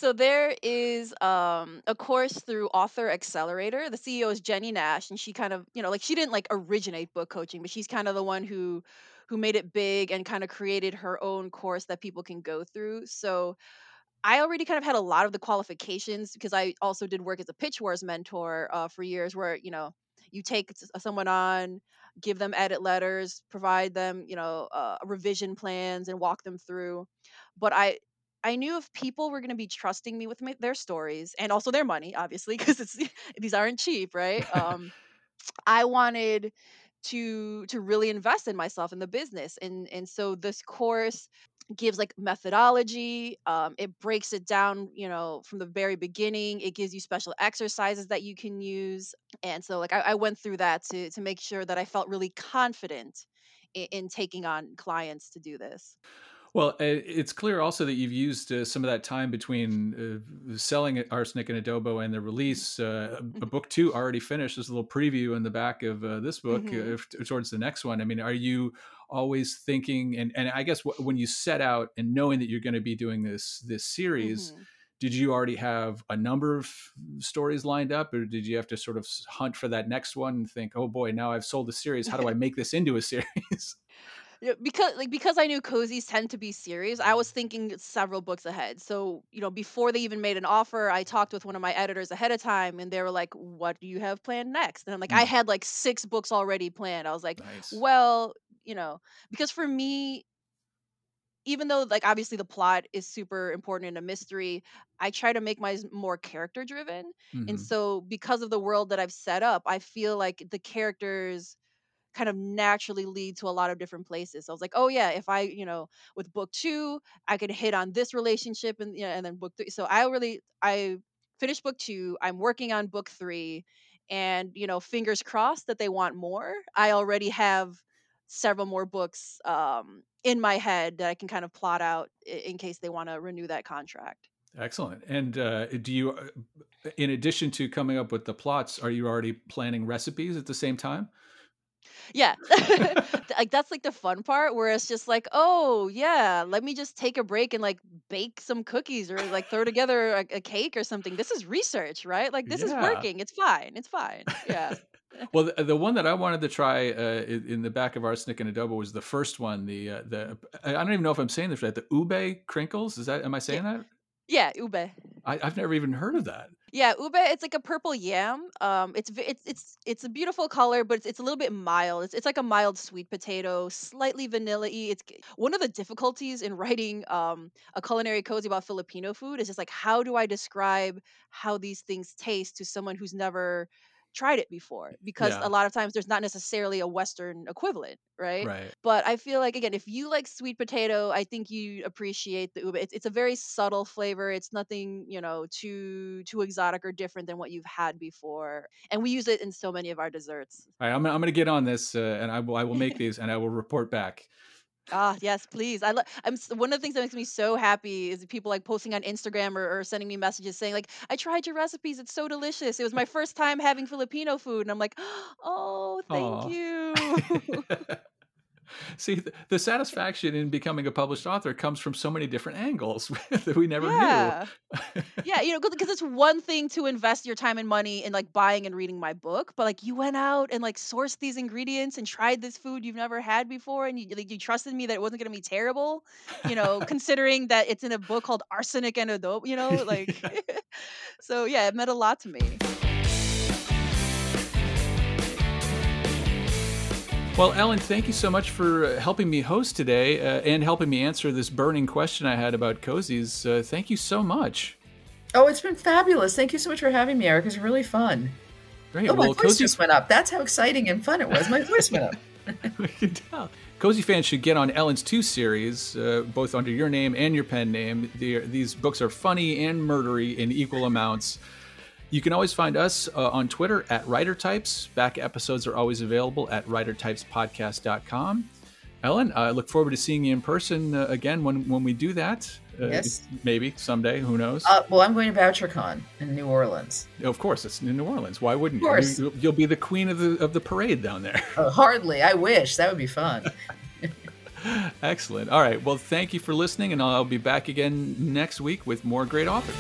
So there is um, a course through Author Accelerator. The CEO is Jennie Nash, and she kind of, you know, like she didn't like originate book coaching, but she's kind of the one who who made it big and kind of created her own course that people can go through. So I already kind of had a lot of the qualifications because I also did work as a pitch wars mentor uh, for years, where you know you take someone on, give them edit letters, provide them you know uh, revision plans, and walk them through. But I I knew if people were going to be trusting me with my, their stories and also their money, obviously, because it's these aren't cheap, right? Um, I wanted to to really invest in myself in the business and and so this course gives like methodology um it breaks it down you know from the very beginning it gives you special exercises that you can use and so like i, I went through that to to make sure that i felt really confident in, in taking on clients to do this Well, uh, it's clear also that you've used uh, some of that time between uh, selling Arsenic and Adobo and the release. Uh, a book two already finished. There's a little preview in the back of uh, this book uh, towards the next one. I mean, are you always thinking? And and I guess wh- when you set out and knowing that you're going to be doing this this series, hmm did you already have a number of stories lined up, or did you have to sort of hunt for that next one and think, oh boy, now I've sold the series. How do I make this into a series? Yeah, because like because I knew cozies tend to be serious, I was thinking several books ahead. So, you know, before they even made an offer, I talked with one of my editors ahead of time and they were like, "What do you have planned next?" And I'm like, "I Mm, had like 6 books already planned." I was like, nice. "Well, you know, because for me, even though like obviously the plot is super important in a mystery, I try to make mine more character driven. And hmm so because of the world that I've set up, I feel like the characters kind of naturally lead to a lot of different places. So I was like, oh yeah, if I, you know, with book two, I could hit on this relationship and you know, and then book three. So I really I finished book two. I'm working on book three. And, you know, fingers crossed that they want more. I already have several more books um in my head that I can kind of plot out in case they want to renew that contract. Excellent. And uh, do you, uh, in addition to coming up with the plots, are you already planning recipes at the same time? Yeah. like that's like the fun part where it's just like, "Oh, yeah, let me just take a break and like bake some cookies or like throw together a, a cake or something. This is research, right? Like this is working. It's fine. It's fine." Yeah. Well, the, the one that I wanted to try uh, in, in the back of arsenic and adobo was the first one. The uh, the I don't even know if I'm saying this right. The ube crinkles. Is that am I Yeah, saying that? yeah, ube. I, I've never even heard of that. Yeah, ube. It's like a purple yam. Um, it's it's it's it's a beautiful color, but it's, it's a little bit mild. It's it's like a mild sweet potato, slightly vanilla-y. It's one of the difficulties in writing um a culinary cozy about Filipino food is just like how do I describe how these things taste to someone who's never tried it before? Because a lot of times there's not necessarily a Western equivalent, right? Right. But I feel like again, if you like sweet potato, I think you appreciate the ube. It's it's a very subtle flavor. It's nothing, you know, too too exotic or different than what you've had before. And we use it in so many of our desserts. All right. I'm, I'm going to get on this, uh, and I will I will make these, and I will report back. Ah, yes, please. I lo- I'm s- one of the things that makes me so happy is people like posting on Instagram or, or sending me messages saying like, "I tried your recipes. It's so delicious. It was my first time having Filipino food." And I'm like, "Oh, thank Aw. you." See, th- the satisfaction in becoming a published author comes from so many different angles that we never yeah. knew. Yeah, you know, because it's one thing to invest your time and money in like buying and reading my book, but like you went out and like sourced these ingredients and tried this food you've never had before, and you like you trusted me that it wasn't going to be terrible, you know, considering that it's in a book called Arsenic and Adobo, you know, like Yeah. so yeah, it meant a lot to me. Well, Ellen, thank you so much for uh, helping me host today uh, and helping me answer this burning question I had about cozies. Uh, thank you so much. Oh, it's been fabulous. Thank you so much for having me, Eric. It's really fun. Great. Oh, my well, voice just went up. That's how exciting and fun it was. My voice went up. I can tell. Cozy fans should get on Ellen's two series, uh, both under your name and your pen name. these books are funny and murdery in equal amounts. You can always find us uh, on Twitter at WriterTypes. Back episodes are always available at WriterTypesPodcast.com. Ellen, I look forward to seeing you in person uh, again when, when we do that. Uh, Yes. Maybe someday, who knows? Uh, well, I'm going to Bouchercon in New Orleans. of course, it's in New Orleans. Why wouldn't Of course. you? You'll be the queen of the, of the parade down there. Oh, hardly. I wish. That would be fun. Excellent. All right. Well, thank you for listening, and I'll be back again next week with more great authors.